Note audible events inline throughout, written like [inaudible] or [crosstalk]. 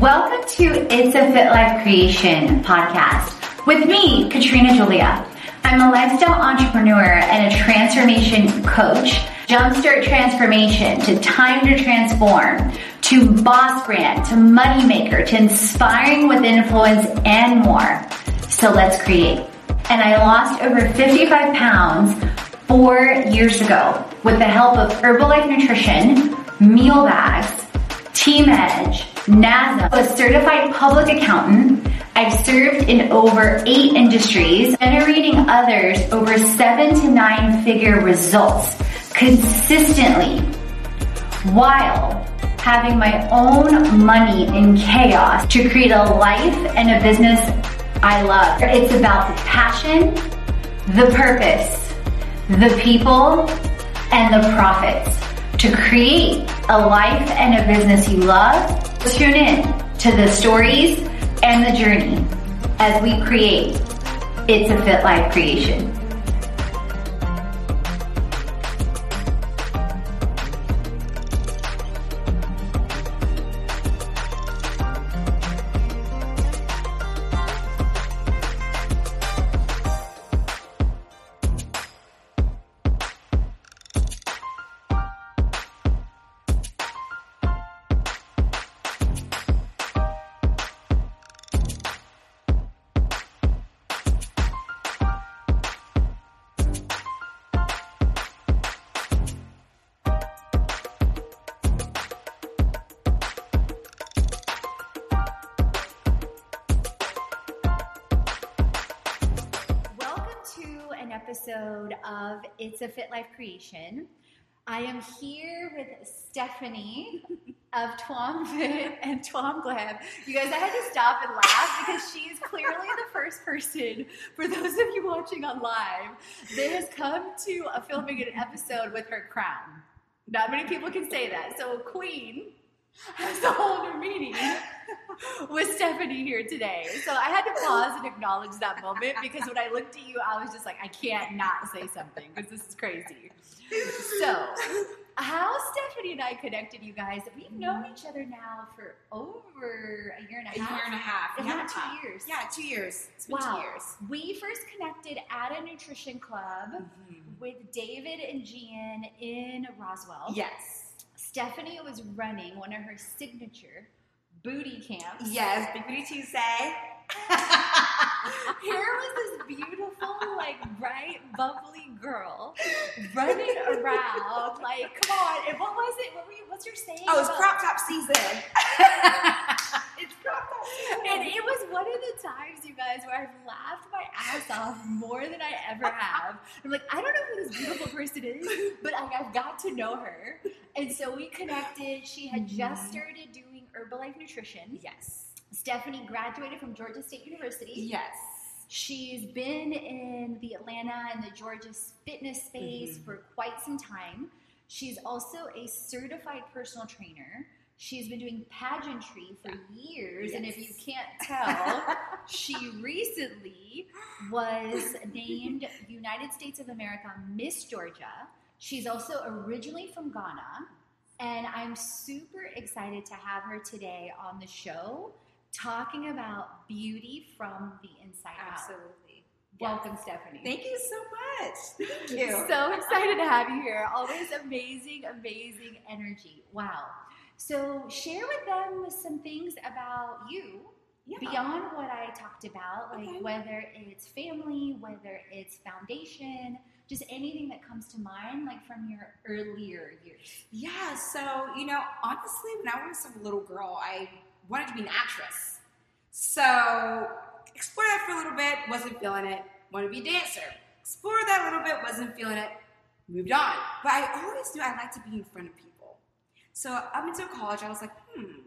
Welcome to It's a Fit Life Creation podcast with me, Katrina Julia. I'm a lifestyle entrepreneur and a transformation coach. Jumpstart transformation to time to transform to boss brand to money maker to inspiring with influence and more. So let's create. And I lost over 55 pounds four years ago with the help of Herbalife Nutrition, meal bags, Team Edge, NASA, a certified public accountant. I've served in over eight industries, generating others over seven to nine figure results consistently while having my own money in chaos to create a life and a business I love. It's about the passion, the purpose, the people, and the profits to create a life and a business you love. Tune in to the stories and the journey as we create It's a Fit Life creation. Of It's a Fit Life Creation. I am here with Stephanie [laughs] of Twum Fit and Twum Glam. You guys, I had to stop and laugh because she's clearly the first person, for those of you watching on live, that has come to a filming an episode with her crown. Not many people can say that. So, Queen has a whole new meeting [laughs] with Stephanie here today. So I had to pause and acknowledge that moment because when I looked at you, I was just like, I can't not say something because this is crazy. So, how Stephanie and I connected, you guys, we've known each other now for over a year and a half. A year and a half. yeah, two years. Yeah, two years. It's been wow. two years. We first connected at a nutrition club mm-hmm. with David and Gian in Roswell. Yes. Stephanie was running one of her signature booty camps. Yes, Big Booty Tuesday. [laughs] Here was this beautiful, like bright, bubbly girl running [laughs] around. Like, come on! And what was it? What were you? What's your saying? Oh, it's crop top season. [laughs] it's crop top season. And it was one of the times, you guys, where I've laughed my ass off more than I ever have. I'm like, I don't know who this beautiful person is, but I, I've got to know her. And so we connected. She had mm-hmm. just started doing Herbalife Nutrition. Yes Stephanie graduated from Georgia State University. Yes. She's been in the Atlanta and the Georgia fitness space mm-hmm. for quite some time. She's also a certified personal trainer. She's been doing pageantry for years, yes. and if you can't tell, [laughs] she recently was named United States of America Miss Georgia. She's also originally from Ghana, and I'm super excited to have her today on the show talking about beauty from the inside Absolutely. out. Welcome, yes. Stephanie. Thank you so much. Thank [laughs] you. so [laughs] excited to have you here. Always amazing, amazing energy. Wow. So, share with them some things about you yeah. beyond what I talked about, like okay. whether it's family, whether it's foundation, just anything that comes to mind, like from your earlier years. Yeah. So, you know, honestly, when I was a little girl, I wanted to be an actress. So explore that for a little bit, wasn't feeling it. Wanted to be a dancer. Explore that a little bit, wasn't feeling it. Moved on. But I always knew I liked to be in front of people. So up until college, I was like, hmm,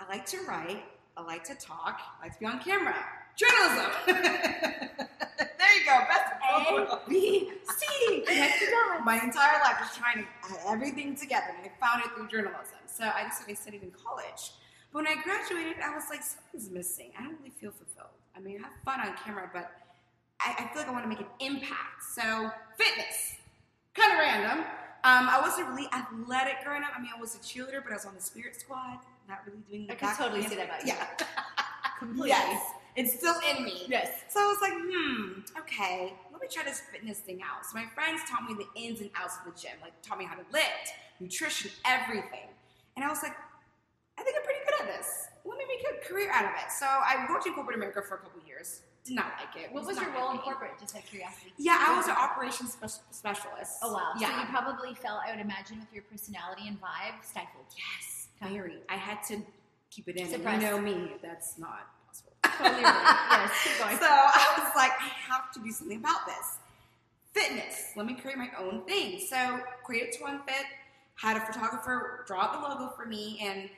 I like to write, I like to talk, I like to be on camera. Journalism. [laughs] there you go. Best A, B, C. Connect the dots. My entire life was trying to add everything together, and I found it through journalism. So I decided I studied in college. But when I graduated, I was like, something's missing. I don't really feel fulfilled. I mean, I have fun on camera, but I, I feel like I want to make an impact. So, fitness, kind of random. Um, I wasn't really athletic growing up. I mean, I was a cheerleader, but I was on the spirit squad. not really doing the I could back totally see that about you. Yeah. [laughs] Completely. Yes. It's still in me. Yes. So I was like, hmm, okay, let me try this fitness thing out. So my friends taught me the ins and outs of the gym, like taught me how to lift, nutrition, everything. And I was like, I think I'm pretty good at this. Let me make a career out of it. So I worked in corporate America for a couple years. Did not like it. What was your role in corporate? Just out of curiosity. Yeah, I was an operations spe- specialist. Oh wow. Yeah. So you probably felt, I would imagine, with your personality and vibe, stifled. yes, very. I had to keep it in. You know me, that's not. Totally right. Yes, keep going. So I was like, I have to do something about this. Fitness. Let me create my own thing. So created Twum Fit, had a photographer draw the logo for me, and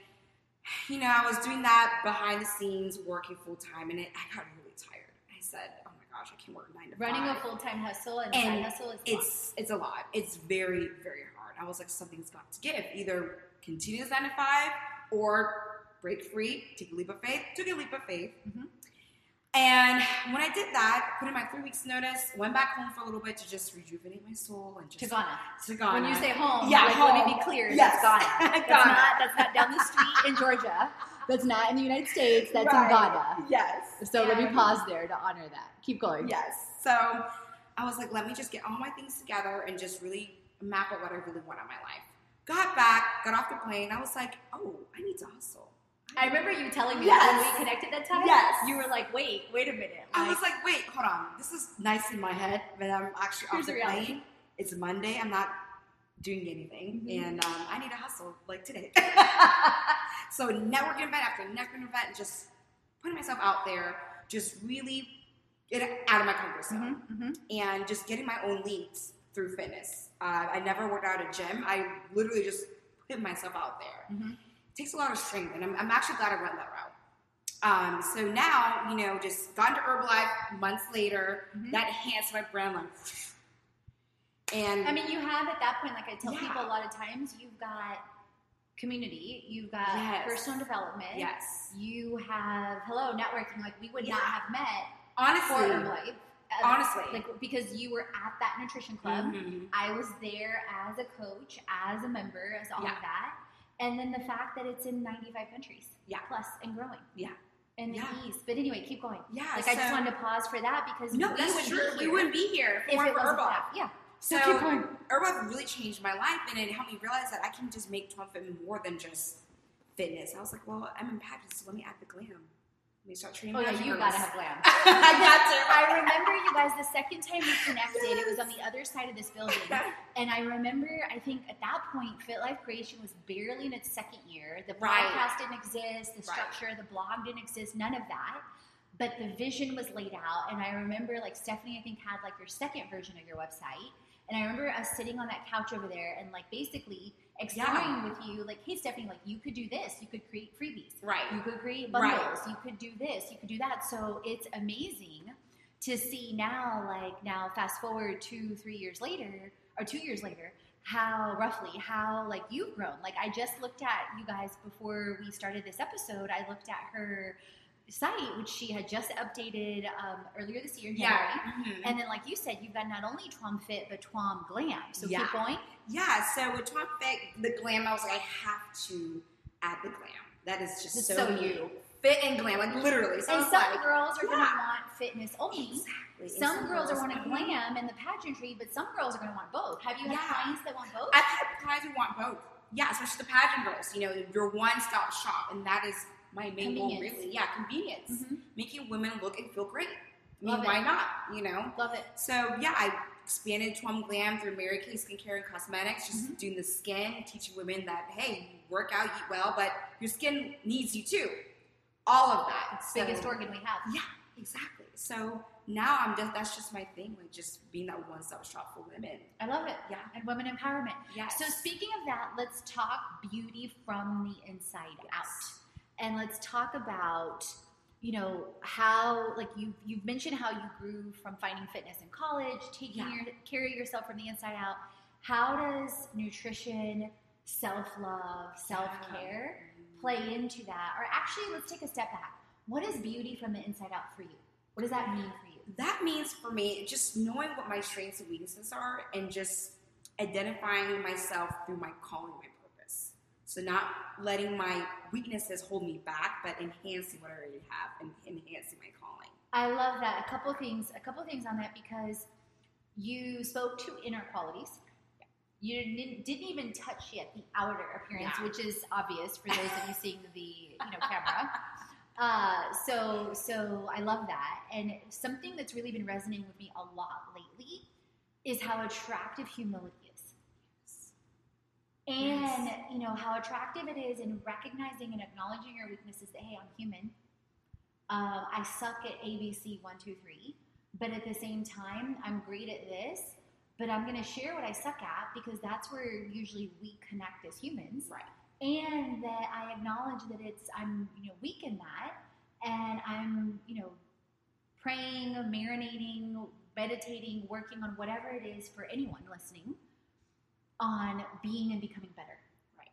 you know, I was doing that behind the scenes, working full time, and it, I got really tired. I said, Oh my gosh, I can't work nine to Running a full time hustle and, And side hustle is it's it's a lot. It's very very hard. I was like, something's got to give. Either continue this nine to five or break free, take a leap of faith. Took a leap of faith. Mhm. And when I did that, put in my three weeks notice, went back home for a little bit to just rejuvenate my soul and just to Ghana. to Ghana. When you say home, Yeah, like, let me be clear, Yes. that's Ghana. [laughs] That's Ghana. not that's not down the street in Georgia. That's not in the United States. That's Right. in Ghana. yes. So let me pause there to honor that. Keep going. Yes. So I was like, let me just get all my things together and just really map out what I really want of my life. Got back, got off the plane. I was like, oh, I need to hustle. I remember you telling me Yes. that when we connected that time. Yes. You were like, wait, wait a minute. I was like, wait, hold on. This is nice in my head, but I'm actually off the reality. plane. It's Monday. I'm not doing anything, Mhm. and um, I need to hustle like today. [laughs] so networking event after networking event, just putting myself out there, just really get out of my comfort zone, Mhm, mhm. and just getting my own leads through fitness. Uh, I never worked out at a gym. I literally just put myself out there Mhm. Takes a lot of strength, and I'm, I'm actually glad I went that route. Um, so now, you know, just gone to Herbalife months later, Mhm. that enhanced my brand, like, and I mean, you have at that point, like I tell Yeah. people a lot of times, you've got community, you've got Yes. personal development. yes, You have hello networking. Like we would not have met for honestly, Herbalife. uh, honestly, like because you were at that nutrition club. Mhm. I was there as a coach, as a member, as all Yeah. of that. And then the fact that it's in 95 countries Yeah. plus and growing. Yeah. And the Yeah. East. But anyway, keep going. yeah. Like so, I just wanted to pause for that because no, we that's would true. be We here wouldn't be here if, if it it weren't for wasn't for Yeah. So keep going. Herbalife really changed my life, and it helped me realize that I can just make Twum Fit more than just fitness. I was like, well, I'm in pageants, so let me add the glam. Me start training. Oh yeah, you gotta have [laughs] glam. I got to. I remember you guys the second time we connected. It was on the other side of this building, [laughs] and I remember. I think at that point, Fit Life Creation was barely in its second year. The Right. podcast didn't exist. The Right. structure, the blog didn't exist. None of that. But the vision was laid out, and I remember like Stephanie. I think had like your second version of your website, and I remember us sitting on that couch over there and like basically exploring with you, like, hey Stephanie, like you could do this. You could create freebies. Right. You could create Right. bundles. You could do this. You could do that. So it's amazing to see now, like now, fast forward two, three years later, or two years later, how roughly how like you've grown. Like I just looked at you guys before we started this episode. I looked at her site, which she had just updated um, earlier this year in January. Yeah. mhm. And then, like you said, you've got not only Twum Fit but Twum Glam. So Yeah. keep going. Yeah, so with Twum Fit, the glam, I was like, I have to add the glam. That is just It's so, so you. Fit and glam, like literally. So and some like, girls are going to want fitness only. exactly. And Some girls are want to glam and the pageantry, but some girls are going to want both. Have you had Yeah. clients that want both? I've had clients who want both. Yeah, especially the pageant girls. You know, your one-stop shop, and that is my main goal, really. Yeah, convenience. Mhm. Making women look and feel great. I mean, Love it. why not? You know. Love it. So yeah, I expanded Twum Glam through Mary Kay Skincare and Cosmetics, just Mm-hmm. doing the skin, teaching women that hey, you work out, eat well, but your skin needs you too. All of that. The biggest organ we have. Yeah, exactly. So now I'm just that's just my thing, like just being that one stop shop for women. I love it. Yeah. And women empowerment. Yeah. So speaking of that, let's talk beauty from the inside out. And let's talk about, you know, how like you you've mentioned how you grew from finding fitness in college, taking Yeah. your care of yourself from the inside out. How does nutrition, self-love, self-care play into that? Or actually, let's take a step back. What is beauty from the inside out for you? What does that mean for you? that means for me just knowing what my strengths and weaknesses are and just identifying myself through my calling my So not letting my weaknesses hold me back, but enhancing what I already have and enhancing my calling. I love that. A couple things, a couple things on that because you spoke to inner qualities. You didn't, didn't even touch yet the outer appearance, Yeah. which is obvious for those of you [laughs] seeing the you know camera. Uh, so so I love that, and something that's really been resonating with me a lot lately is how attractive humility. And Yes. you know how attractive it is in recognizing and acknowledging your weaknesses. That hey, I'm human. Um, I suck at ABC one two three, but at the same time, I'm great at this. But I'm going to share what I suck at because that's where usually we connect as humans, Right. and that I acknowledge that it's I'm you know weak in that, and I'm you know praying, marinating, meditating, working on whatever it is for anyone listening on being and becoming better. Right.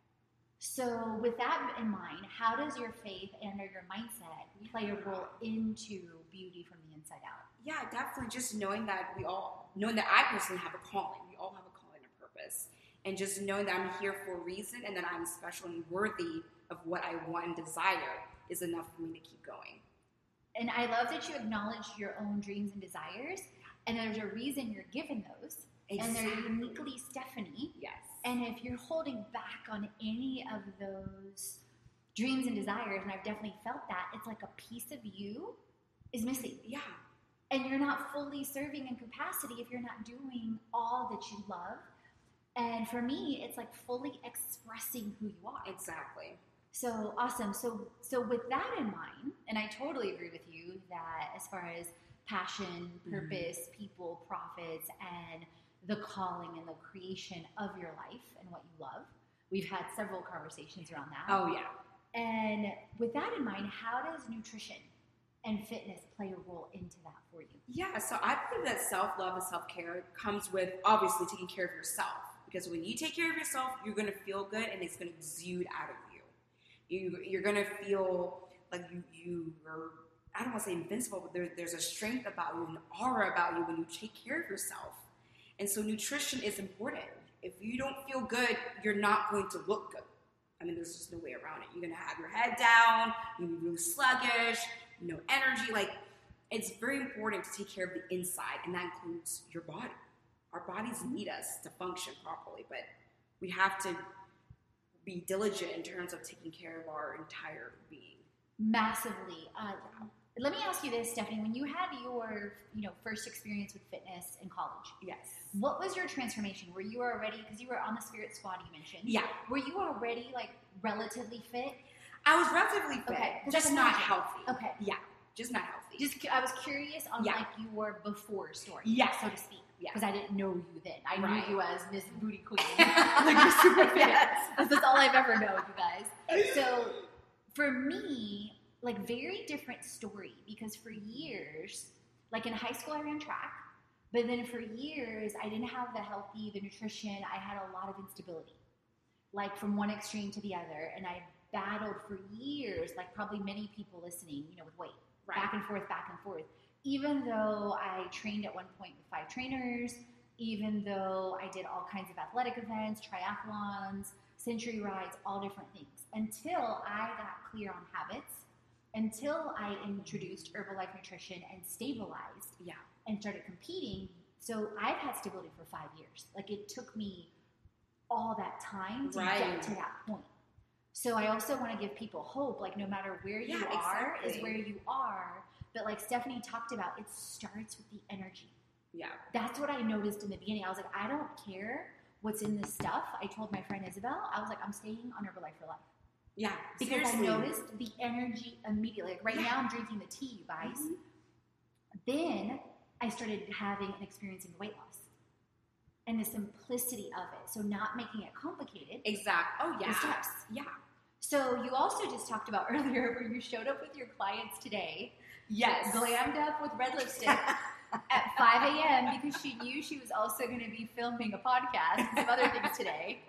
So, with that in mind, how does your faith and or your mindset play a role into beauty from the inside out? Yeah, definitely. Just knowing that we all, knowing that I personally have a calling. We all have a calling and a purpose. And just knowing that I'm here for a reason and that I'm special and worthy of what I want and desire is enough for me to keep going. And I love that you acknowledge your own dreams and desires, and there's a reason you're given those, and they're uniquely Stephanie. Yes. And if you're holding back on any of those dreams and desires, and I've definitely felt that, it's like a piece of you is missing. yeah, And you're not fully serving in capacity if you're not doing all that you love. And for me, it's like fully expressing who you are. exactly. So awesome. So so with that in mind, and I totally agree with you that as far as passion, mm-hmm. purpose, people, profits, and the calling and the creation of your life and what you love. We've had several conversations around that. Oh, yeah. And with that in mind, how does nutrition and fitness play a role into that for you? Yeah, so I believe that self love and self care comes with obviously taking care of yourself. Because when you take care of yourself, you're gonna feel good and it's gonna exude out of you. you you're gonna feel like you you are I don't want to say invincible, but there, there's a strength about you, an aura about you when you take care of yourself. And so nutrition is important. If you don't feel good, you're not going to look good. I mean, there's just no way around it. You're gonna have your head down. You're gonna be really sluggish, no energy. Like it's very important to take care of the inside, and that includes your body. Our bodies need us to function properly, but we have to be diligent in terms of taking care of our entire being. Massively. Uh, let me ask you this, Stephanie. When you had your, you know, first experience with fitness in college, Yes. what was your transformation? Were you already because you were on the Spirit Squad you mentioned? Yeah. Were you already like relatively fit? I was relatively fit, Okay, just not imagine. healthy. Okay. Yeah, just not healthy. Just I was curious on Yeah. like your before story, Yeah. so to speak. Yeah. Because I didn't know you then. I Right. knew you as Miss Booty Queen. [laughs] like you're super fit. Yes. That's all I've ever known, you guys. So for me, like very different story because for years, like in high school, I ran track, but then for years, I didn't have the healthy, the nutrition. I had a lot of instability, like from one extreme to the other, and I battled for years, like probably many people listening, you know, with weight Right. back and forth, back and forth. Even though I trained at one point with five trainers, even though I did all kinds of athletic events, triathlons, century rides, all different things, until I got clear on habits, until I introduced Herbalife Nutrition and stabilized Yeah. and started competing. So I've had stability for five years. Like it took me all that time to Right. get to that point. So I also want to give people hope, like no matter where you Yeah, are, is where you are. But like Stephanie talked about, it starts with the energy. Yeah. That's what I noticed in the beginning. I was like, I don't care what's in this stuff. I told my friend Isabel, I was like, I'm staying on Herbalife for life. Yeah. Because seriously. I noticed the energy immediately. Like right Yeah. now I'm drinking the tea, you guys. Mhm. Then I started having and experiencing weight loss. And the simplicity of it. So not making it complicated. Exact. Oh yeah. The steps. Yeah. So you also just talked about [laughs] earlier where you showed up with your clients today, Yes. glammed up with red lipstick [laughs] at 5 a.m. because she knew she was also going to be filming a podcast and some other things today. [laughs]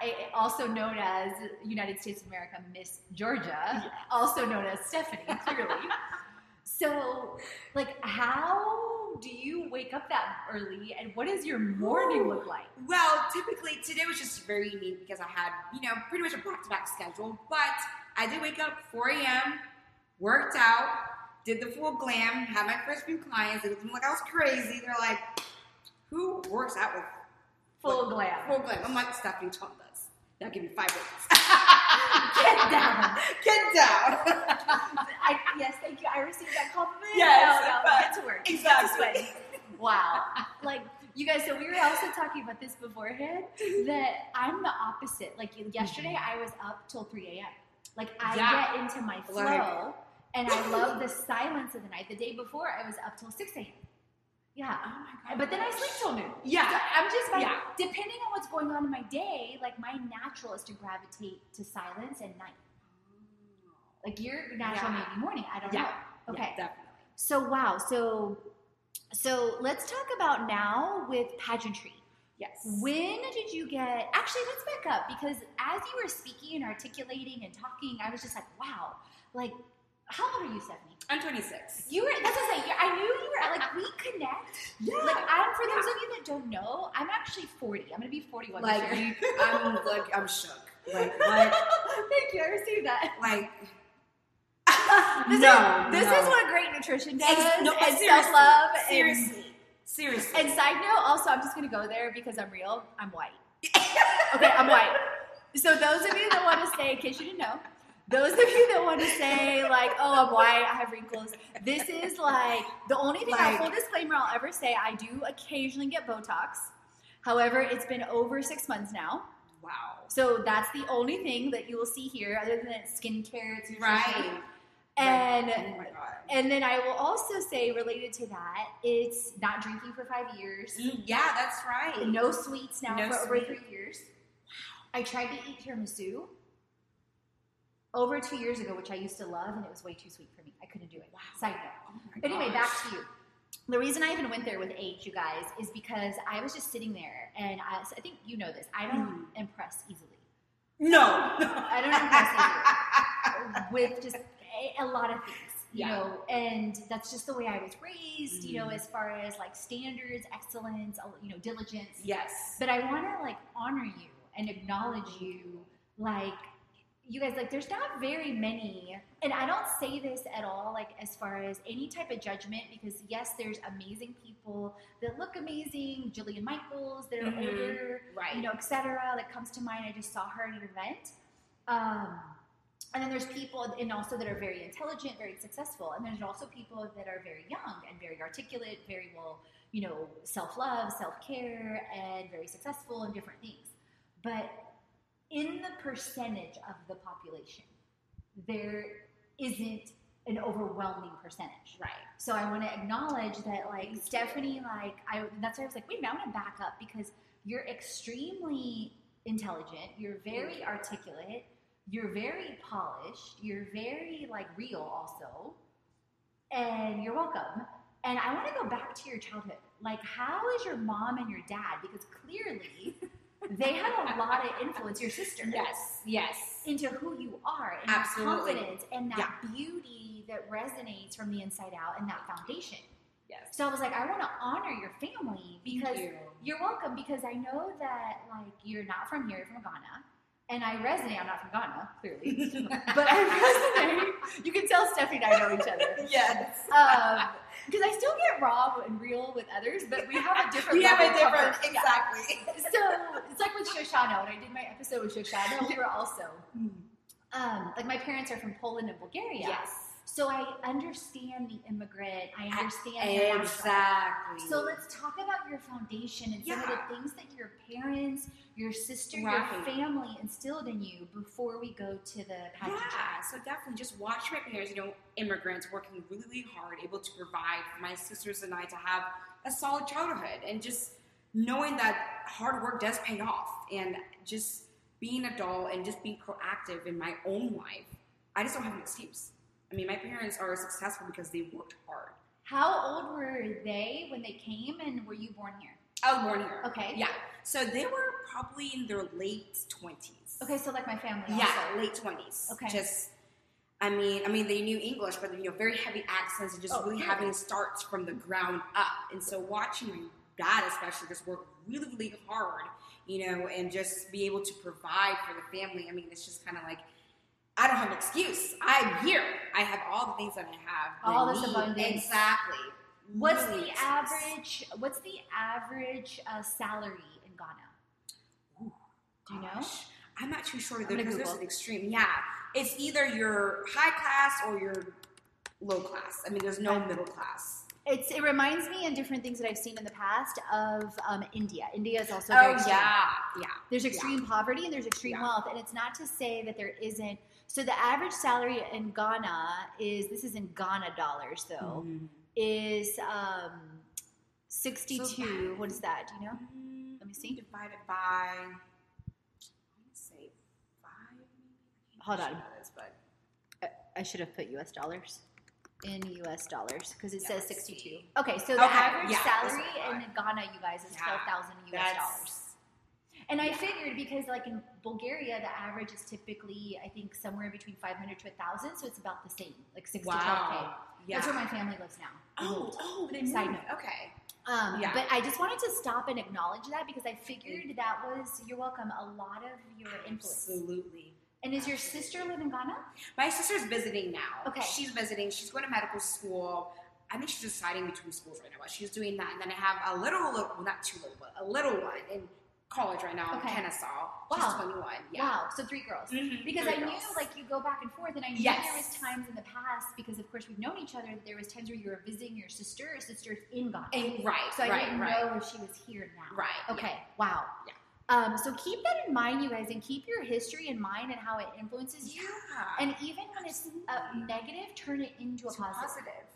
I, also known as United States of America Miss Georgia, also known as Stephanie, clearly. [laughs] so, like, how do you wake up that early, and what does your morning look like? Well, typically today was just very unique because I had, you know, pretty much a back-to-back schedule. But I did wake up 4 a.m., worked out, did the full glam, had my first few clients. They looked like I was crazy. They're like, "Who works out with Full glam. full glam?" I'm like, "Stephanie Chong does." Now give me five minutes. [laughs] Get down. Get down. [laughs] I, yes, thank you. I received that compliment. Yes, no, no, get to work. exactly. Get to sweat. Wow. Like you guys, so we were also talking about this beforehand that I'm the opposite. Like yesterday, mm-hmm. I was up till 3 a.m. Like I Yeah. get into my flow Like- and I love the silence of the night. The day before, I was up till 6 a.m. Yeah. Oh my god. But then I sleep till noon. Yeah. So I'm just like, Yeah. depending on what's going on in my day, like my natural is to gravitate to silence and night. Oh. Like your natural Yeah. maybe morning. I don't Yeah. know. Yeah, Okay. definitely. So wow. So so let's talk about now with pageantry. Yes. When did you get? Actually, let's back up because as you were speaking and articulating and talking, I was just like, wow. Like, how old are you, Stephanie? I'm 26. You were. That's what I'm saying. I knew you were. Like, we connect. Yeah. Like, I'm for those of you that don't know, I'm actually 40. I'm gonna be 41 like this year. [laughs] I'm like I'm shook. Like what? [laughs] Thank you. I received that. Like [laughs] This no, is, this no. is what great nutrition does, Ex- no, and self love, and Seriously, seriously. And side note, also, I'm just gonna go there because I'm real. I'm white. okay, I'm white. So those of you that want to stay, in case you didn't know, those of you that want to say like, oh, I'm white, I have wrinkles. This is like the only thing. I'll Like- full disclaimer I'll ever say. I do occasionally get Botox. However, it's been over six months now. wow. So that's the only thing that you will see here, other than it's skincare, it's. Right. And oh my god. and then I will also say, related to that, it's not drinking for five years. Mm, yeah, that's right. No sweets now No for over three years. I tried to eat tiramisu over two years ago, which I used to love, and it was way too sweet for me. I couldn't do it. Side note. Oh But anyway, gosh. back to you. The reason I even went there with age, you guys, is because I was just sitting there, and I, I think you know this. I don't Mm. impress easily No. [laughs] I don't impress [laughs] with just a, a lot of things, you Yeah. know, and that's just the way I was raised, you know, Mhm. as far as like standards, excellence, you know, diligence. yes. But I want to like honor you and acknowledge you, like you guys. Like, there's not very many, and I don't say this at all, like as far as any type of judgment, because yes, there's amazing people that look amazing, Jillian Michaels that are Mhm. older, Right. you know, etc. That comes to mind. I just saw her at an event. Um, and then there's people, and also that are very intelligent, very successful. And there's also people that are very young and very articulate, very well, you know, self love, self care, and very successful in different things. But in the percentage of the population, there isn't an overwhelming percentage. right. So I want to acknowledge that, like Stephanie, like I. That's why I was like, wait a minute, I want to back up because you're extremely intelligent. You're very articulate. You're very polished. You're very like real, also. And you're welcome. And I want to go back to your childhood. Like, how is your mom and your dad? Because clearly, [laughs] they had a lot of influence. Your sister, Yes. Yes. into who you are and Absolutely. your confidence and that beauty that resonates from the inside out and that foundation. Yes. So I was like, I want to honor your family because you. you're welcome because I know that like you're not from here, you're from Ghana. And I resonate, I'm not from Ghana, clearly. [laughs] but I resonate. You can tell Stephanie and I know each other. [laughs] yes. Um, because I still get raw and real with others, but we have a different We have a different. Yeah. Exactly. So it's like with Shoshana. When I did my episode with Shoshana, we were also [laughs] um, like my parents are from Poland and Bulgaria. Yes. So I understand the immigrant. I understand. Exactly. So let's talk about your foundation and some of the things that your parents, your sister, Right. your family instilled in you before we go to the. Yeah, so definitely just watch my parents, you know, immigrants working really, really hard, able to provide for my sisters and I to have a solid childhood and just knowing that hard work does pay off and just being an adult and just being proactive in my own life. I just don't have an excuse. I mean, my parents are successful because they worked hard. How old were they when they came, and were you born here? I was born here. Okay. Yeah. So they were probably in their late 20s. Okay, so like my family. Yeah, Also. late 20s. Okay. Just I mean, I mean, they knew English, but you know, very heavy accents and just Oh, really yeah. having to start from the ground up. And so, watching my dad, especially, just work really, really hard, you know, and just be able to provide for the family. I mean, it's just kind of like I don't have an excuse. I'm here. I have all the things that I have. All this need. abundance. Exactly. What's the excuse. average? What's the average uh, salary in Ghana? Do you know? I'm not too sure gonna because there's an extreme. Yeah, it's either you're high class or you're low class. I mean, there's no middle class. It's it reminds me in different things that I've seen in the past of um, India. India is also very Oh extreme. yeah, yeah. There's extreme poverty and there's extreme Yeah. wealth, and it's not to say that there isn't. So the average salary in Ghana is this is in Ghana dollars though Mm. is um, sixty two. So- what is that? Do you know? Mm, Let me see. Divided by, say five. Hold on. this, but I should have put U.S. dollars in U.S. dollars because it says sixty two. see. Okay, so the Okay, average yeah, salary in Ghana, you guys, is Yeah, twelve thousand U.S. dollars. And I figured because, like in Bulgaria, the average is typically, I think, somewhere between 500 to 1,000, so it's about the same, like 6 to 12K. wow. Yeah. That's where my family lives now. oh, oh, they Side note. Okay. Um, Yeah. But I just wanted to stop and acknowledge that because I figured that was, you're welcome, a lot of your influence. Absolutely. And is your sister live in Ghana? My sister's visiting now. Okay. She's visiting. She's going to medical school. I think she's deciding between schools right now. But she's doing that, and then I have a little, little well, not too little, but a little one in college right now Okay. in Kennesaw. Wow. She's 21. Yeah. Wow, so three girls. Mhm. Because Three I knew, like, you go back and forth, and I knew Yes. there was times in the past because, of course, we've known each other. There was times where you were visiting your sister. Your sister's in Ghana, And- right, so I right, didn't right, know if she was here now. right. yeah. Okay. Wow. Yeah. Um, so keep that in mind, you guys, and keep your history in mind and how it influences Yeah. you. And even when it's a negative, turn it into a It's positive. positive.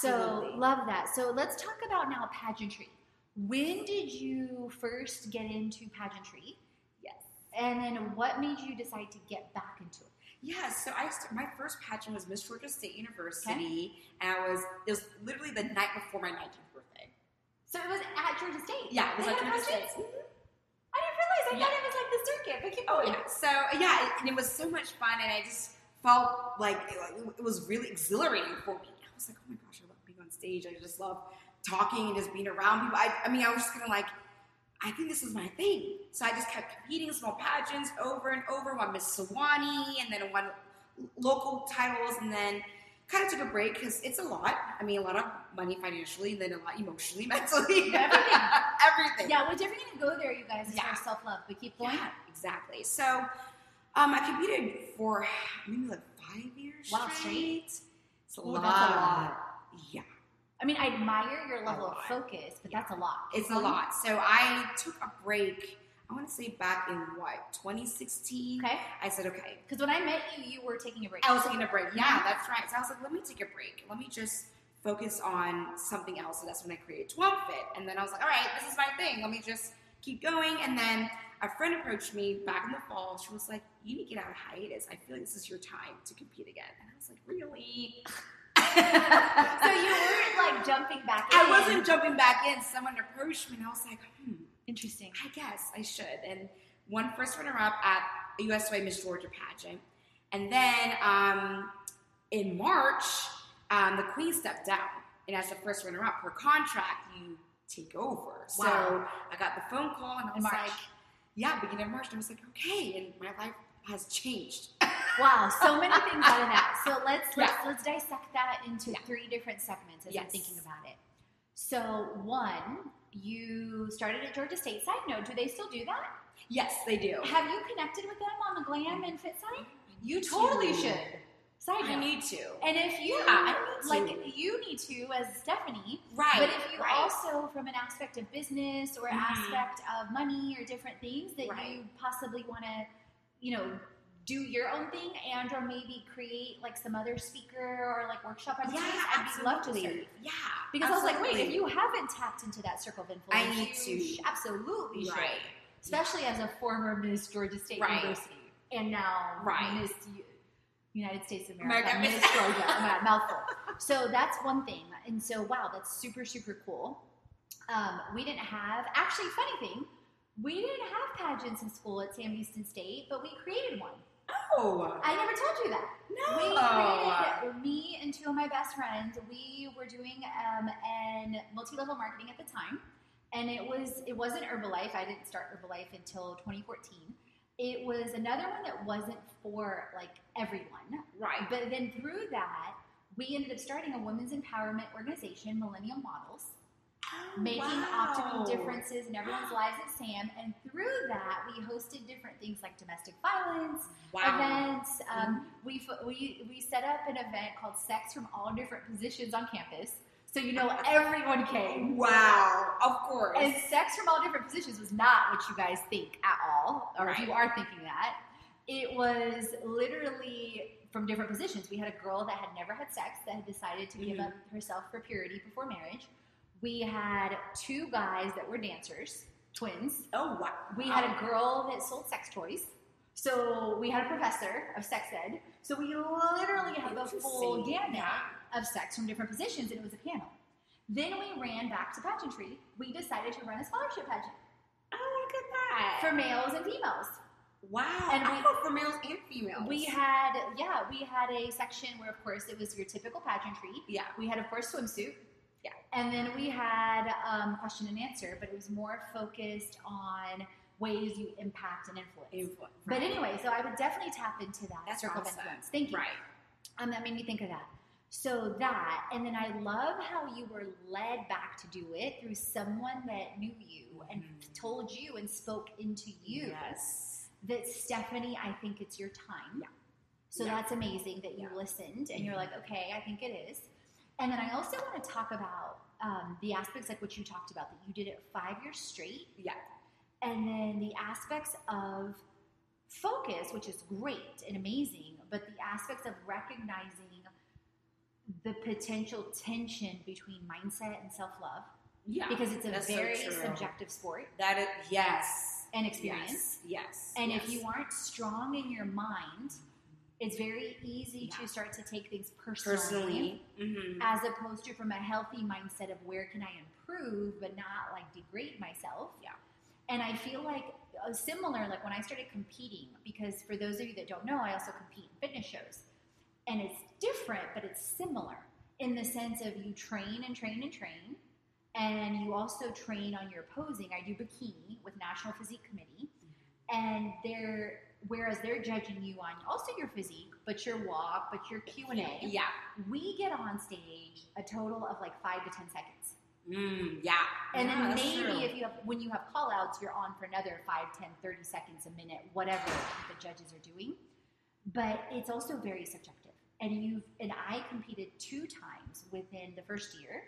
So Absolutely. love that. So let's talk about now pageantry. When did you first get into pageantry? yes. And then what made you decide to get back into it? Yeah, so I st- my first pageant was Miss Georgia State University, and I was it was literally the night before my 19th birthday. So it was at Georgia State. Yeah, it was They at Georgia pageants? State. I didn't realize. I Yeah. thought it was like the circuit. But keep Oh going. yeah. So yeah, it, and it was so much fun, and I just felt like it, like, it was really exhilarating for me. I was like, oh my gosh, I love being on stage. I just love talking and just being around people. I, I mean, I was just kind of like, I think this is my thing. So I just kept competing in small pageants over and over. Won Miss Suwanee, and then won local titles, and then kind of took a break because it's a lot. I mean, a lot of money financially, and then a lot emotionally, [laughs] mentally, Everything. everything. Yeah, well, different to go there, you guys, is Yeah. for self love. But keep going. Yeah, exactly. So um, I competed for maybe like five years Wow, straight. It's a Ooh, lot. that's a lot. Yeah, I mean, I admire your level of focus, but Yeah. that's a lot. it's a lot. So I took a break. I want to say back in what 2016. Okay. I said okay. Because when I met you, you were taking a break. I was taking a break. Yeah, that's right. So I was like, let me take a break. Let me just focus on something else. So that's when I created 12 Fit. And then I was like, all right, this is my thing. Let me just keep going. And then a friend approached me back in the fall. She was like, you need to get out of hiatus. I feel like this is your time to compete again. And I was like, really? [laughs] so you weren't like jumping back in. I wasn't jumping back in. Someone approached me and I was like, hmm, Interesting. I guess I should. And one first runner up at a USWA Miss Georgia pageant. And then um, in March, um, the Queen stepped down. And as the first runner up, her contract, you take over. Wow. So I got the phone call and I was like, yeah, beginning of March. And I was like, okay. And my life has changed. [laughs] Wow, so many things out of that. [laughs] So let's let's, Yeah. let's dissect that into Yeah. three different segments as I'm thinking about it. So one, you started at Georgia State. Side note, do they still do that? yes, they do. Have you connected with them on the glam and fit side? You totally to. should. Side I note. need to. and if you Yeah, I need like you need to as Stephanie, right. but if you right. also from an aspect of business or Mhm. aspect of money or different things that Right. you possibly want to, you know, do your own thing and or maybe create like some other speaker or like workshop yeah, I'd be love to absolutely. serve. Yeah. Because I was like, wait, if you haven't tapped into that circle of influence, I need to. absolutely should. Right. Especially as a former Miss Georgia State Right. University and now Right. Miss United States of America, America, Miss Miss- Georgia. Oh mouthful. [laughs] So that's one thing. And so, wow, that's super, super cool. Um, we didn't have, actually, funny thing, we didn't have pageants in school at Sam Houston State, but we created one. Oh I never told you that. no! We created me and two of my best friends. We were doing um, an multi-level marketing at the time, and it was it wasn't Herbalife. I didn't start Herbalife until 2014. It was another one that wasn't for like everyone, right. but then through that, we ended up starting a women's empowerment organization, Millennium Models, [gasps] making wow. optimal differences in everyone's lives at SAM. And through that, we hosted different things like domestic violence, Wow. events. Um, we, we, we set up an event called Sex from All Different Positions on campus. So, you know, [laughs] everyone came. Wow. Of course. And sex from all different positions was not what you guys think at all, or if you are thinking that. It was literally from different positions. We had a girl that had never had sex that had decided to give Mhm. up herself for purity before marriage. We had two guys that were dancers, twins. oh wow. We had a oh. girl that sold sex toys. So we had a professor of sex ed. So we literally had the full gamut of sex from different positions, and it was a panel. Then we ran back to pageantry. We decided to run a scholarship pageant Oh, look at that. for males and females. wow. and we- for males and females. We had, yeah, we had a section where, of course, it was your typical pageantry. Yeah. We had, of course, swimsuit. And then we had um, question and answer, but it was more focused on ways you impact and influence. Influence. But anyway, so I would definitely tap into that That's circle awesome. of influence. Thank you. Right. Um, that made me think of that. So that, and then I love how you were led back to do it through someone that knew you and Mhm. told you and spoke into you Yes. that Stephanie, I think it's your time. Yeah. So Yeah. that's amazing that you Yeah. listened and you're Mhm. like, okay, I think it is. And then I also want to talk about um, the aspects like what you talked about that you did it five years straight. Yeah. And then the aspects of focus, which is great and amazing, but the aspects of recognizing the potential tension between mindset and self love Yeah. because it's a so very true. subjective sport That is yes. and experience. Yes. Yes. And yes. if you aren't strong in your mind, it's very easy Yeah. to start to take things personally, personally, mhm. as opposed to from a healthy mindset of where can I improve, but not like degrade myself. Yeah. And I feel like uh, similar, like when I started competing, because for those of you that don't know, I also compete in fitness shows. And it's different, but it's similar in the sense of you train and train and train. And you also train on your posing. I do bikini with National Physique Committee. And they're, whereas they're judging you on also your physique, but your walk, but your Q&A. yeah. We get on stage a total of like five to 10 seconds. Mm, yeah. And Yeah, then maybe true. if you have when you have call outs, you're on for another 5, 10, 30 seconds, a minute, whatever the judges are doing. But it's also very subjective. And you've and I competed two times within the first year.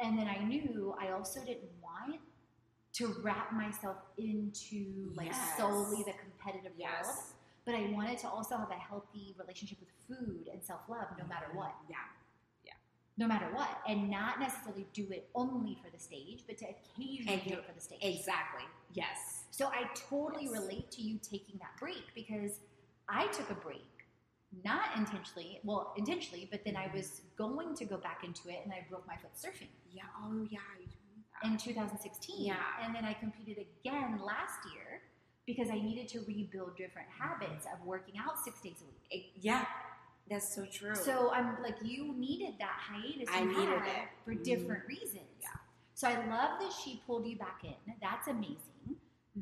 And then I knew I also didn't want to wrap myself into like Yes. solely the competitive world. But I wanted to also have a healthy relationship with food and self love no matter what Yeah. Yeah. no matter what, and not necessarily do it only for the stage, but to occasionally do it for the stage. Exactly. Yes. So I totally Yes. relate to you taking that break because I took a break, not intentionally, well, intentionally, but then I Mm-hmm. was going to go back into it and I broke my foot surfing Yeah. Oh yeah. You told me that. in 2016. Yeah. And then I competed again last year because I needed to rebuild different habits of working out six days a week. Yeah. That's so true. So I'm like, you needed that hiatus. I needed it. for Mhm. different reasons. Yeah. So I love that she pulled you back in. That's amazing.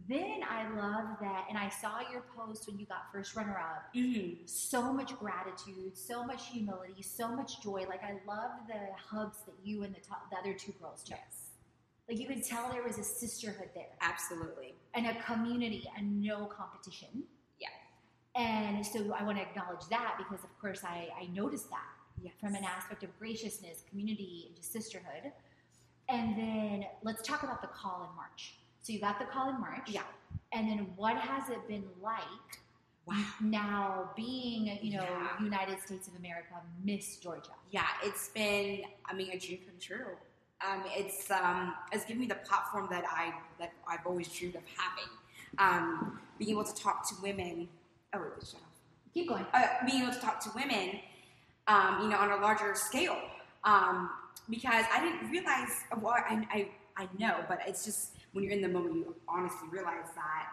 Then I love that, and I saw your post when you got first runner up. Mhm. So much gratitude, so much humility, so much joy. Like I love the hugs that you and the, to- the other two girls took. Yes. Like you could tell there was a sisterhood there Absolutely. and a community and no competition. Yeah. And so I want to acknowledge that because, of course, I, I noticed that Yes. from an aspect of graciousness, community, and just sisterhood. And then let's talk about the call in March. So you got the call in March. Yeah. And then what has it been like Wow. now being, you know, Yeah. United States of America, Miss Georgia? Yeah, it's been I mean a dream come true. Um, it's um, it's given me the platform that I that I've always dreamed of having. Um, being able to talk to women. Oh, wait, shut off. Keep going. uh, being able to talk to women, um, you know, on a larger scale. Um, because I didn't realize, well, I, I, I know, but it's just when you're in the moment, you honestly realize that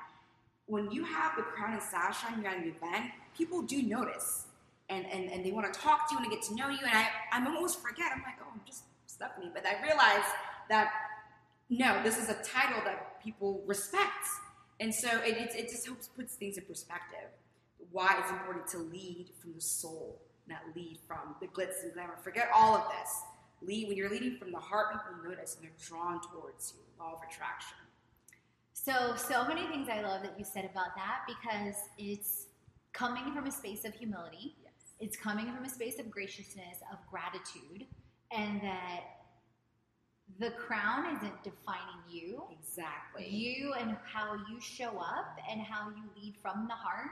when you have the crown and sash on, you're at an event, people do notice. And, and, and they want to talk to you and get to know you. And I, I almost forget. I'm like, oh, I'm just Stephanie. But I realize that no, this is a title that people respect. And so it, it, it just helps puts things in perspective. Why it's important to lead from the soul, not lead from the glitz and glamour. Forget all of this. Lead when you're leading from the heart, people notice and they're drawn towards you. Law of attraction. So, so many things I love that you said about that because it's coming from a space of humility. Yes. It's coming from a space of graciousness, of gratitude, and that the crown isn't defining you. Exactly. You and how you show up and how you lead from the heart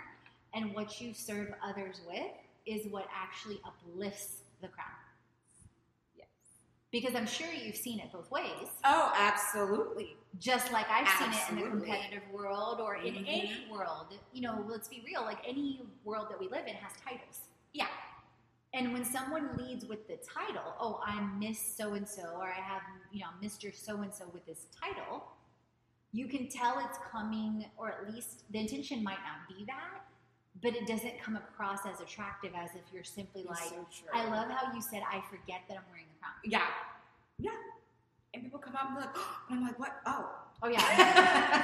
and what you serve others with is what actually uplifts the crown. Yes. Because I'm sure you've seen it both ways. Oh, absolutely. just like I've seen it in the competitive world or in Mhm. any world. You know, let's be real, like any world that we live in has titles. Yeah. And when someone leads with the title, oh, I'm Miss So and so, or I have, you know, Mr. So and so with this title, you can tell it's coming, or at least the intention might not be that, but it doesn't come across as attractive as if you're simply like, so. I love how you said, I forget that I'm wearing the crown. Yeah. Yeah. And people come up and be like, [gasps] and I'm like, what? Oh. Oh, yeah.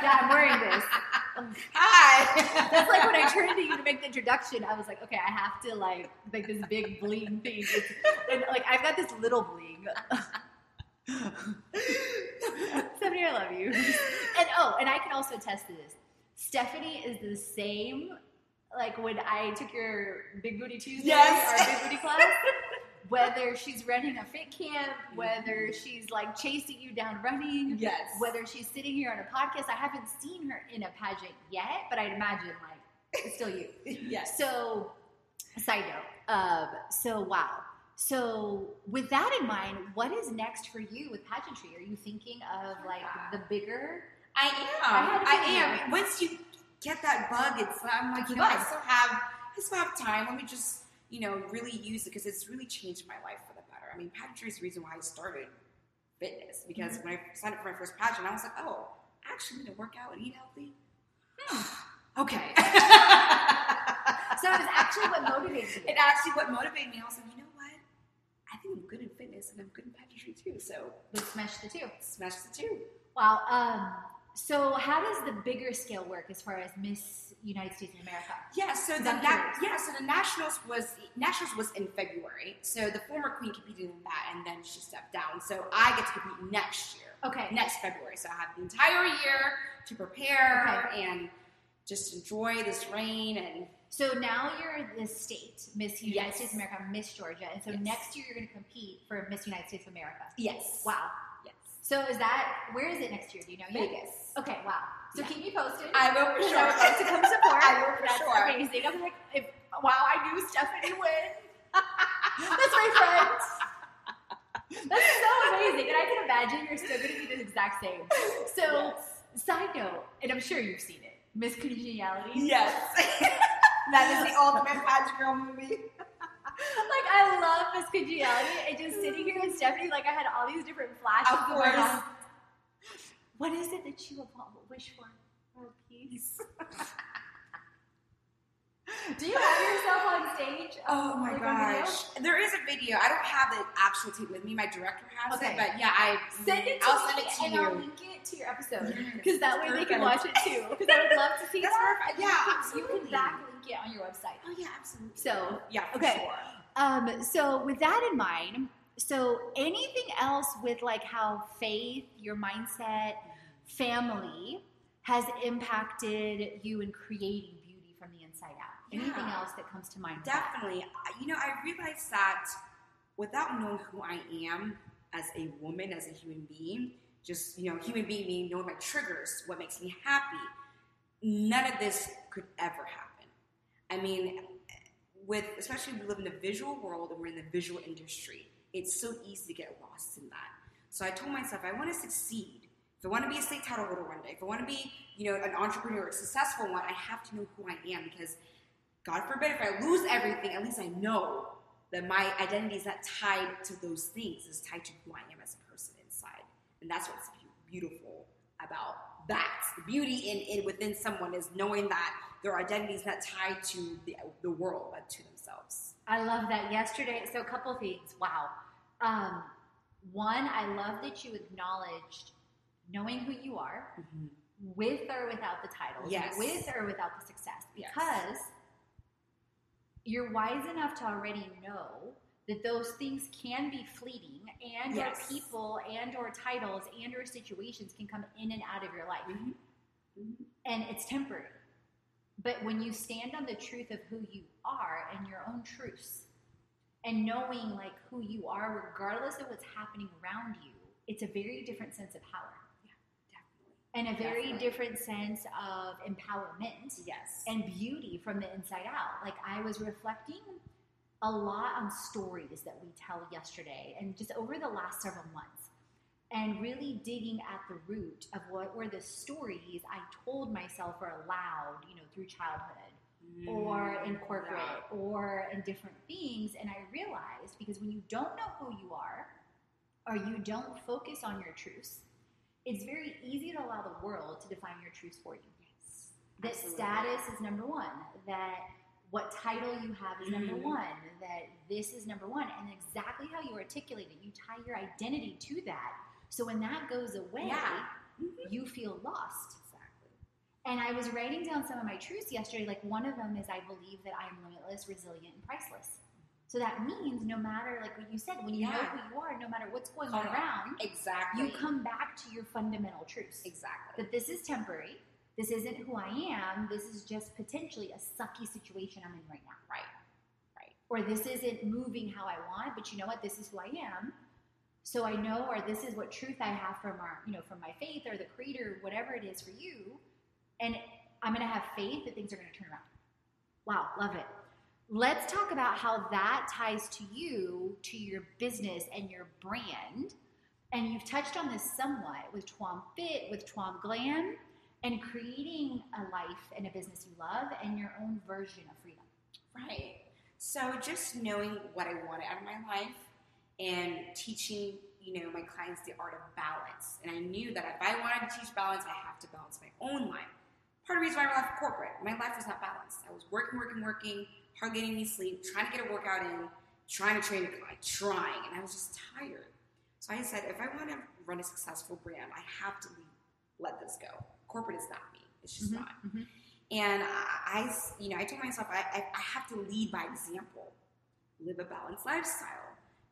yeah, I'm wearing this. [laughs] Hi. That's like when I turned to you to make the introduction. I was like, okay, I have to like like this big bling thing, It's- and like I've got this little bling. [laughs] Stephanie, I love you. And oh, and I can also attest to this. Stephanie is the same. Like when I took your Big Booty Tuesday Yes. or Big Booty class, whether she's running a fit camp, whether she's like chasing you down running, yes. whether she's sitting here on a podcast. I haven't seen her in a pageant yet, but I'd imagine like it's still you. [laughs] yes. So, side note. Um, so wow. So with that in mind, what is next for you with pageantry? Are you thinking of like the bigger? I am. I, I, am. Once you get that bug, it's I'm like, you know, I still have, I still have time. Let me just, you know, really use it because it's really changed my life for the better. I mean, pageantry is the reason why I started fitness because Mm-hmm. when I signed up for my first pageant, I was like, oh, I actually need to work out and eat healthy. Hmm. [sighs] okay. [laughs] So it was actually what motivated you. it actually what motivated me. I was like, you know what? I think I'm good in fitness and I'm good in pageantry too. So Let's smash the two. smash the two. Wow. Um, so how does the bigger scale work as far as Miss United States of America? Yeah, so the na- yeah, so the nationals was nationals was in February. So the former queen competed in that, and then she stepped down. So I get to compete next year, Okay. next February. So I have the entire year to prepare Okay. and just enjoy this reign. And So now you're the state, Miss United Yes. States of America, Miss Georgia, and so Yes. next year you're going to compete for Miss United States of America. yes, Wow. Yes, So is that where is it next year? Do you know? Vegas. Okay. Wow. So Yeah. keep me posted. I will for sure. I would love to come support. [laughs] I will for That's sure. amazing. I'm like, if wow, I knew Stephanie win. [laughs] That's my friend. That's so amazing, and I can imagine you're still going to be the exact same. So, side note, and I'm sure you've seen it, Miss Congeniality. yes, [laughs] that is the ultimate pageant girl movie. Like I love Congeniality, and just sitting here with Stephanie, like I had all these different flashes. Of of course. like, What is it that you want- wish for? World peace. [laughs] Do you have yourself on stage? Oh my Like gosh, there is a video. I don't have the actual tape with me. My director has Okay. it, but yeah, I Send it to I'll send it to and you. I'll link it to your episode Yes, because that way they can watch it too. Because I would love to see That's that. perfect. Yeah, you can, absolutely. You can backlink it on your website. Oh yeah, absolutely. So, yeah, okay. sure. Um, so with that in mind, so anything else with like how faith, your mindset, family has impacted you in creating beauty from the inside out? Anything Yeah. else that comes to mind? Definitely. You know, I realized that without knowing who I am as a woman, as a human being, just, you know, human being meaning knowing my triggers, what makes me happy, none of this could ever happen. I mean, with especially we live in a visual world and we're in the visual industry, it's so easy to get lost in that. So I told myself, I want to succeed. If I want to be a state title holder one day, if I want to be, you know, an entrepreneur, a successful one, I have to know who I am because God forbid if I lose everything, at least I know that my identity is not tied to those things. It's tied to who I am as a person inside. And that's what's beautiful about that. The beauty in, in within someone is knowing that their identity is not tied to the, the world, but to themselves. I love that. Yesterday, so a couple things. Wow. Um, one, I love that you acknowledged knowing who you are, with or without the titles, Yes. with or without the success, Yes. You're wise enough to already know that those things can be fleeting and Yes. or people and or titles and or situations can come in and out of your life Mhm. Mhm. and it's temporary but when you stand on the truth of who you are and your own truths and knowing like who you are regardless of what's happening around you it's a very different sense of power. And a very Definitely. different sense of empowerment Yes. and beauty from the inside out. Like I was reflecting a lot on stories that we tell yesterday and just over the last several months and really digging at the root of what were the stories I told myself or allowed, you know, through childhood or in Mm, corporate yeah. or in different things. And I realized because when you don't know who you are or you don't focus on your truths, it's very easy to allow the world to define your truths for you Yes. that Absolutely. status is number one, that what title you have is number Mhm. one, that this is number one, and exactly how you articulate it, you tie your identity to that. So when that goes away, Yeah. Mhm. you feel lost. Exactly. And I was writing down some of my truths yesterday. Like one of them is I believe that I am limitless, resilient, and priceless. So that means no matter, like what you said, when you know who you are, no matter what's going on on. around, Exactly. you come back to your fundamental truths Exactly. that this is temporary. This isn't who I am. This is just potentially a sucky situation I'm in right now. Right. Right. Or this isn't moving how I want, but you know what? This is who I am. So I know, or this is what truth I have from our, you know, from my faith or the creator, whatever it is for you. And I'm going to have faith that things are going to turn around. Wow, love it. Let's talk about how that ties to you, to your business and your brand. And you've touched on this somewhat with Twum Fit, with Twum Glam, and creating a life and a business you love and your own version of freedom. Right. So just knowing what I wanted out of my life and teaching, you know, my clients the art of balance. And I knew that if I wanted to teach balance, I have to balance my own life. Part of the reason why I left corporate, my life was not balanced. I was working, working, working, hardly getting me sleep, trying to get a workout in, trying to train a client, trying, and I was just tired. So I said, if I want to run a successful brand, I have to let this go. Corporate is not me. It's just Mhm, not. mhm. And I, I, you know, I told myself I, I, I have to lead by example, live a balanced lifestyle.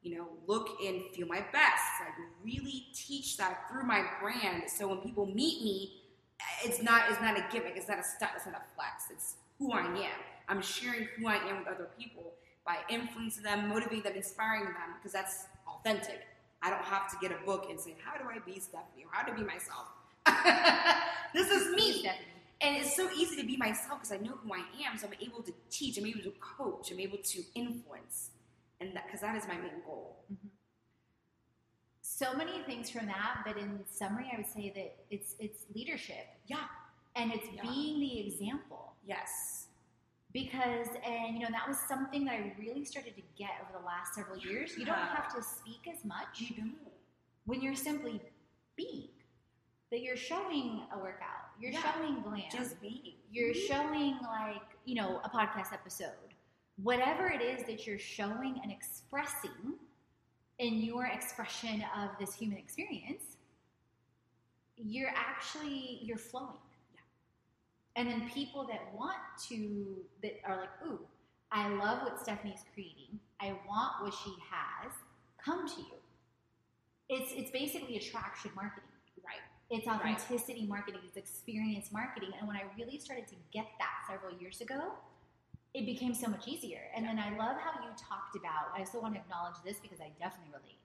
You know, look and feel my best. Like really teach that through my brand. So when people meet me, it's not it's not a gimmick. It's not a stunt. It's not a flex. It's who I am. I'm sharing who I am with other people by influencing them, motivating them, inspiring them, because that's authentic. I don't have to get a book and say, "How do I be Stephanie?" or "How to be myself." [laughs] this is me. Stephanie. And it's so easy to be myself because I know who I am. So I'm able to teach. I'm able to coach. I'm able to influence, and that because that is my main goal. Mm-hmm. So many things from that, but in summary, I would say that it's it's leadership Yeah. and it's Yeah. being the example. Yes. Because and you know that was something that i really started to get over the last several years. You don't have to speak as much You don't. when you're simply being that you're showing a workout. You're Yeah. showing glam. Just being. you're mm-hmm. showing like you know a podcast episode. Whatever it is that you're showing and expressing in your expression of this human experience you're actually you're flowing and then people that want to that are like ooh i love what stephanie's creating i want what she has come to you it's it's basically attraction marketing Right. it's Right. authenticity marketing, it's experience marketing. And when I really started to get that several years ago, it became so much easier. And then I love how you talked about, I also want to acknowledge this because I definitely relate.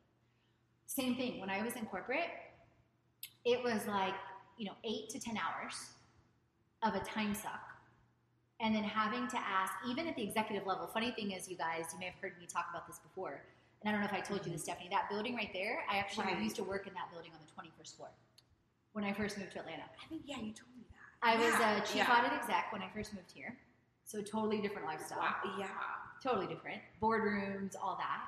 Same thing, when I was in corporate, it was like, you know, eight to 10 hours of a time suck. And then having to ask, even at the executive level, funny thing is, you guys, you may have heard me talk about this before. And I don't know if I told you this, mm-hmm. Stephanie. That building right there, I actually Right. used to work in that building on the 21st floor when I first moved to Atlanta. I think yeah, you told me that. I was a chief yeah. audit exec when I first moved here. So totally different lifestyle. Wow. Yeah. Totally different. Boardrooms, all that.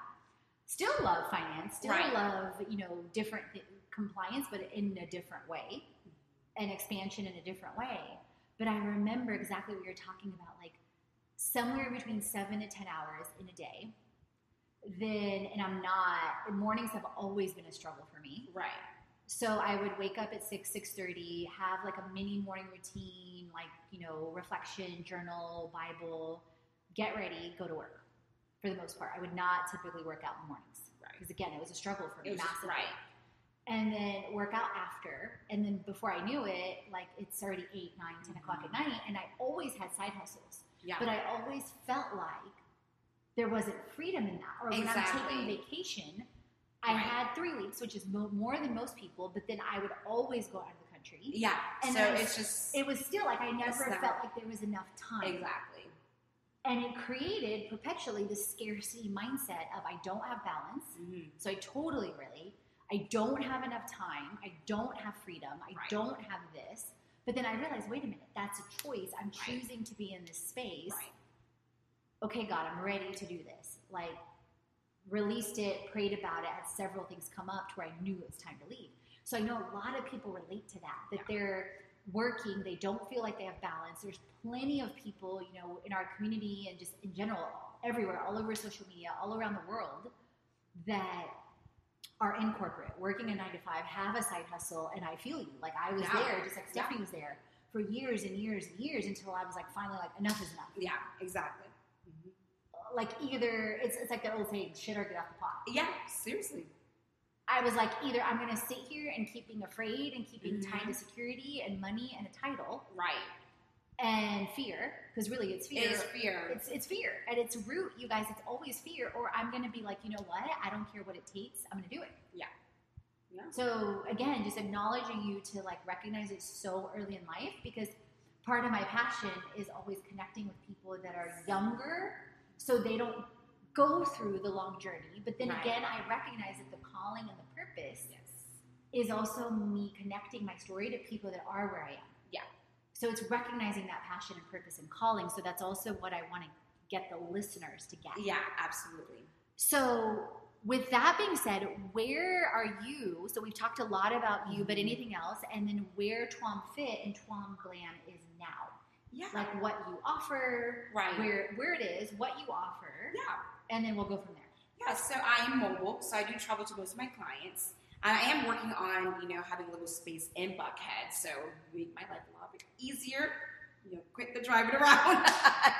Still love finance. Still Right. love, you know, different th- compliance, but in a different way. Mm-hmm. and expansion in a different way. But I remember exactly what you're talking about, like somewhere between seven to 10 hours in a day. Then, and I'm not, mornings have always been a struggle for me. Right. So I would wake up at 6, 6.30, have like a mini morning routine, like, you know, reflection, journal, Bible, get ready, go to work for the most part. I would not typically work out in the mornings. Right. Because again, it was a struggle for me, It was massively right. And then work out after. And then before I knew it, like it's already 8, 9, 10 o'clock at night. And I always had side hustles. Yeah. But I always felt like there wasn't freedom in that. Or when I'm taking vacation, I Right. had three weeks, which is mo- more than most people, but then I would always go out of the country. yeah. And so it's just It was still like I never felt like there was enough time. exactly. And it created perpetually this scarcity mindset of I don't have balance. Mhm. So I totally relate. I don't have enough time. I don't have freedom. I Right. don't have this. But then I realized, wait a minute, that's a choice. I'm Right. choosing to be in this space. Right. Okay, God, I'm ready to do this. Like, released it, prayed about it, had several things come up to where I knew it was time to leave. So I know a lot of people relate to that, that Yeah. they're working, they don't feel like they have balance. There's plenty of people, you know, in our community and just in general, everywhere, all over social media, all around the world, that are in corporate, working a nine to five, have a side hustle, and I feel you. Like I was Yeah. there, just like Stephanie was there for years and years and years until I was like finally like enough is enough. Yeah. Exactly. Mhm. Like either it's it's like that old saying, shit or get off the pot. Yeah. Seriously. I was like, either I'm gonna sit here and keep being afraid and keeping Mhm. tied to security and money and a title Right. And fear, because really it's fear. It is fear. It's it's fear at its root, you guys. It's always fear. Or I'm gonna be like, you know what? I don't care what it takes. I'm gonna do it. Yeah. So again, just acknowledging you to like recognize it so early in life because part of my passion is always connecting with people that are younger, so they don't go through the long journey. But then Right. again, I recognize that the calling and the purpose Yes. is also me connecting my story to people that are where I am. So it's recognizing that passion and purpose and calling. So that's also what I want to get the listeners to get. Yeah. Absolutely. So with that being said, where are you? So we've talked a lot about you, but Mhm. anything else? And then where Twum Fit and Twum Glam is now. Yeah. Like what you offer, Right. where where it is, what you offer, yeah. and then we'll go from there. Yeah, so I am mobile, so I do travel to most of my clients. I am working on, you know, having a little space in Buckhead, so make my life a lot bit easier. You know, quit the driving [laughs] around.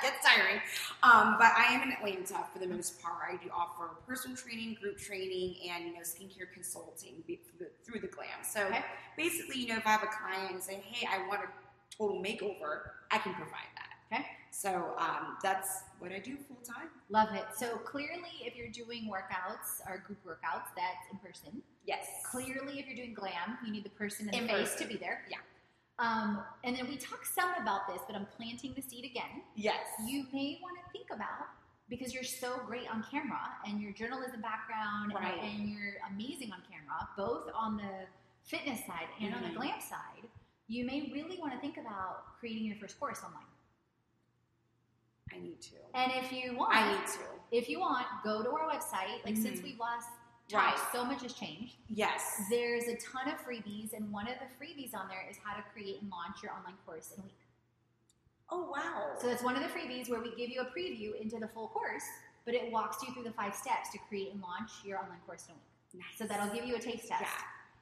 Gets tiring. Um, but I am in Atlanta for the most part. I do offer personal training, group training, and you know, skincare consulting through the- through the glam. So Okay. basically, you know, if I have a client and say, "Hey, I want a total makeover," I can provide that. Okay. So um, that's what I do full time. Love it. So clearly, if you're doing workouts or group workouts, that's in person. Yes. Clearly, if you're doing glam, you need the person in the In face person. to be there. Yeah. Um, and then we talked some about this, but I'm planting the seed again. Yes. You may want to think about because you're so great on camera and your journalism background and- Right. and, you're amazing on camera, both on the fitness side and on the Mhm. glam side. You may really want to think about creating your first course online. I need to. And if you want, I need to. if you want, go to our website. Like since Mhm. we've last Right. so much has changed. Yes. There's a ton of freebies, and one of the freebies on there is how to create and launch your online course in a week. Oh wow. So that's one of the freebies where we give you a preview into the full course, but it walks you through the five steps to create and launch your online course in a week. nice. So that'll give you a taste test. Yeah.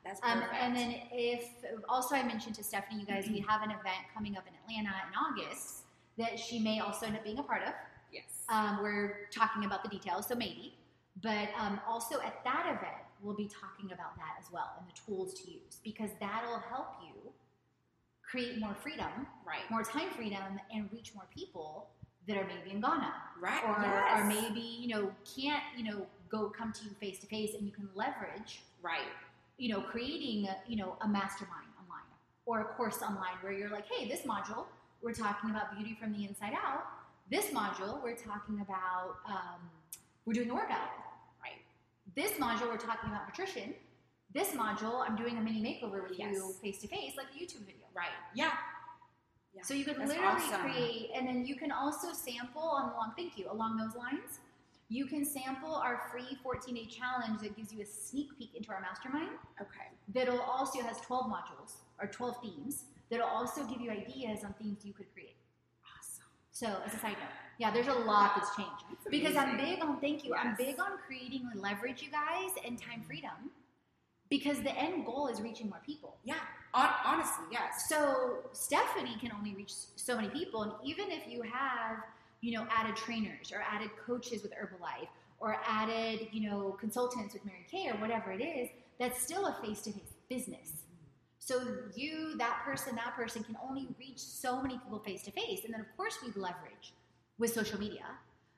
That's Um, perfect. and then if also I mentioned to Stephanie, you guys, we have an event coming up in Atlanta in August that she may also end up being a part of. yes. Um, we're talking about the details, so maybe. But um, also at that event, we'll be talking about that as well and the tools to use because that'll help you create more freedom, right. more time freedom, and reach more people that are maybe in Ghana Right. or, yes. or maybe you know can't you know go come to you face to face and you can leverage Right. you know creating a, you know a mastermind online or a course online where you're like hey this module we're talking about beauty from the inside out this module we're talking about um, we're doing a workout Right. this module we're talking about nutrition this module i'm doing a mini makeover with you face to face like a youtube video Right. Yeah. Yeah. so you could That's literally awesome. create, and then you can also sample on along. Thank you. Along those lines, you can sample our free 14 day challenge that gives you a sneak peek into our mastermind. Okay. That'll also has 12 modules. or 12 themes that'll also give you ideas on things you could create. Awesome. So, as a side note, yeah, there's a lot that's changed. That's Because I'm big on, thank you, I'm big on creating leverage, you guys, and time freedom. Because the end goal is reaching more people. Yeah. Honestly, yes. So Stephanie can only reach so many people, and even if you have, you know, added trainers or added coaches with Herbalife or added, you know, consultants with Mary Kay or whatever it is, that's still a face-to-face business. So you, that person, that person can only reach so many people face-to-face, and then of course we leverage with social media.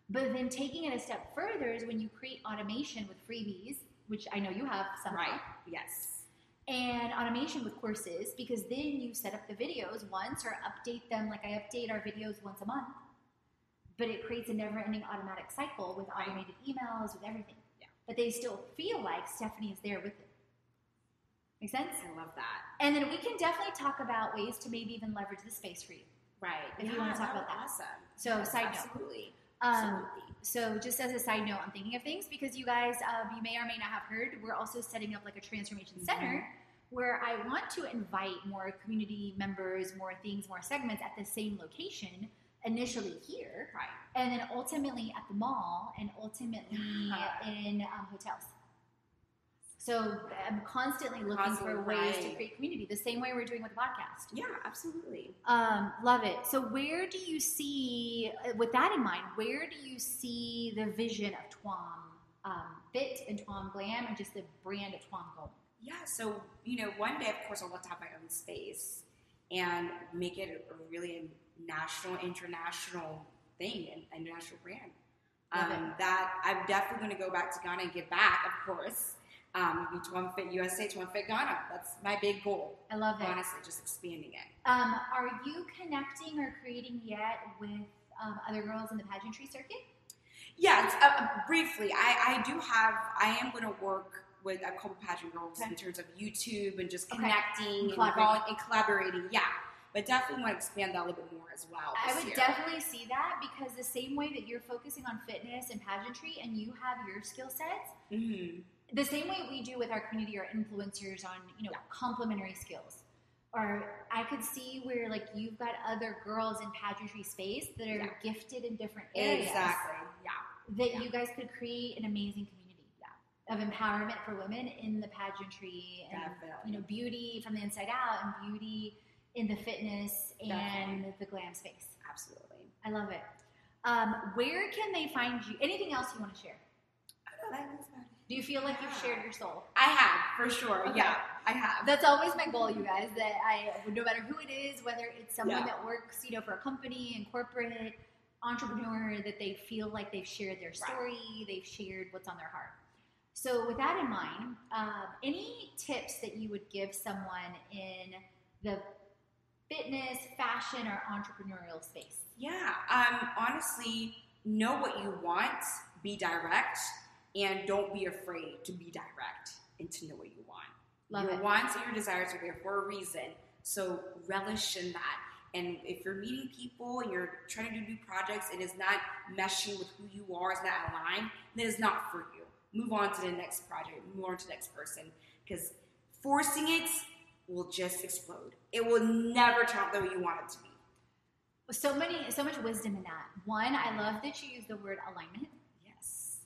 But then taking it a step further is when you create automation with freebies, which I know you have some Right. Yes. and automation with courses because then you set up the videos once or update them like I update our videos once a month. But it creates a never ending automatic cycle with Right. automated emails, with everything. Yeah. But they still feel like Stephanie is there with them. Make sense? I love that. And then we can definitely talk about ways to maybe even leverage the space for you. Right. If you wanna talk about that. Awesome. So, Yes, side note. Absolutely. Um, Absolutely. so just as a side note, I'm thinking of things because you guys, um, you may or may not have heard, we're also setting up like a transformation center where I want to invite more community members, more things, more segments at the same location. Initially here, Right. and then ultimately at the mall, and ultimately Yeah. in um, hotels. So I'm constantly looking Constantly, for ways to create community, the same way we're doing with the podcast. Yeah, absolutely. Um, love it. So, where do you see, uh, with that in mind, where do you see the vision of Twum um, Fit and Twum Glam and just the brand of Twum going? Yeah, so you know, one day, of course, I want to have my own space and make it a really national, international thing, an international brand. Um, that I'm definitely going to go back to Ghana and give back, of course. Um, maybe to One Fit USA, to One Fit Ghana. That's my big goal. I love it. Honestly, just expanding it. Um, are you connecting or creating yet with um, other girls in the pageantry circuit? Yeah, it's, uh, uh, briefly, I, I do have. I am going to work with a couple pageant girls Okay. in terms of YouTube and just Okay. connecting and, Collaborating. and collaborating. Yeah, but definitely want to expand that a little bit more as well. I would year. definitely see that because the same way that you're focusing on fitness and pageantry and you have your skill sets, Mhm. The same way we do with our community or influencers on you know complementary skills or i could see where like you've got other girls in pageantry space that are Yeah. gifted in different areas Exactly. Yeah. that Yeah. you guys could create an amazing community yeah. of empowerment for women in the pageantry and Definitely. you know beauty from the inside out and beauty in the fitness and Definitely. the glam space Absolutely. i love it um, where can they find you anything else you want to share I don't know, that's about it. Do you feel like you've shared your soul I have for sure. Okay. Yeah, I have. That's always my goal, you guys. That I, no matter who it is, whether it's someone Yeah. that works, you know, for a company and corporate entrepreneur, that they feel like they've shared their story, they've shared what's on their heart. So, with that in mind, um, any tips that you would give someone in the fitness, fashion, or entrepreneurial space? Yeah. Um. Honestly, know what you want. Be direct, and don't be afraid to be direct and to know what you want. Love your it. wants and your desires are there for a reason. So relish in that. And if you're meeting people and you're trying to do new projects, and it is not meshing with who you are, it's not aligned, then it's not for you. Move on to the next project, move on to the next person. Because forcing it will just explode. It will never turn out the way you want it to be. So many, so much wisdom in that. One, I love that you use the word alignment.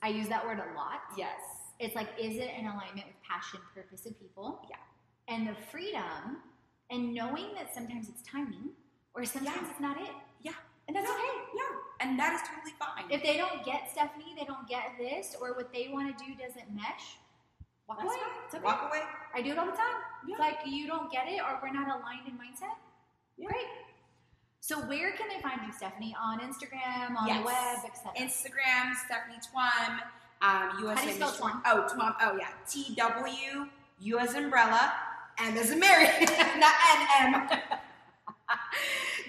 I use that word a lot. Yes. It's like, is it in alignment with passion, purpose, and people? Yeah. And the freedom and knowing that sometimes it's timing or sometimes Yeah. it's not it. Yeah. And that's yeah. okay. Yeah. And that is totally fine. If they don't get Stephanie, they don't get this, or what they want to do doesn't mesh, walk That's away. fine. It's okay. Walk away. I do it all the time. Yeah. It's like you don't get it or we're not aligned in mindset. Yeah. So where can they find you, Stephanie? On Instagram, on Yes. the web, etc. Instagram, Stephanie Twum, um, USA do you spell Twum? Oh, Twum. Oh, yeah. T W U as umbrella, M as a Mary, [laughs] not N M.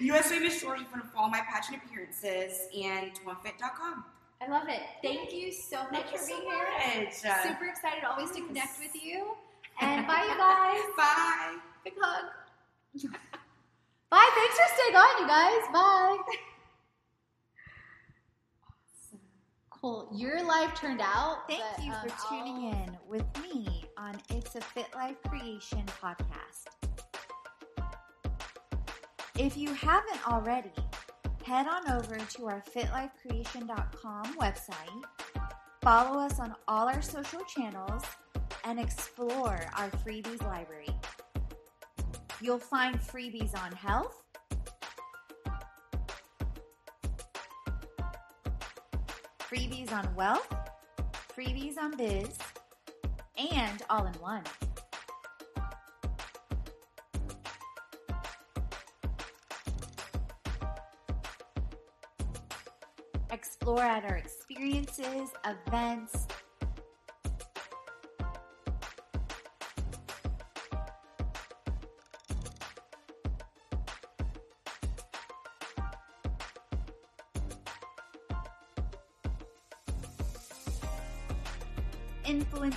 [laughs] USA Miss Georgia. If you want to follow my pageant appearances and twumfit.com. I love it. Thank you so much Thank for so being here. much. Super excited always to connect with you. And bye, you guys. [laughs] Bye. Big hug. Bye. Thanks for staying on, you guys. Bye. Cool. Your life turned out. Thank but, you um, for tuning I'll- in with me on It's a Fit Life Creation podcast. If you haven't already, head on over to our fitlifecreation.com website, follow us on all our social channels, and explore our freebies library. You'll find freebies on health, freebies on wealth, freebies on biz, and all in one. Explore at our experiences, events,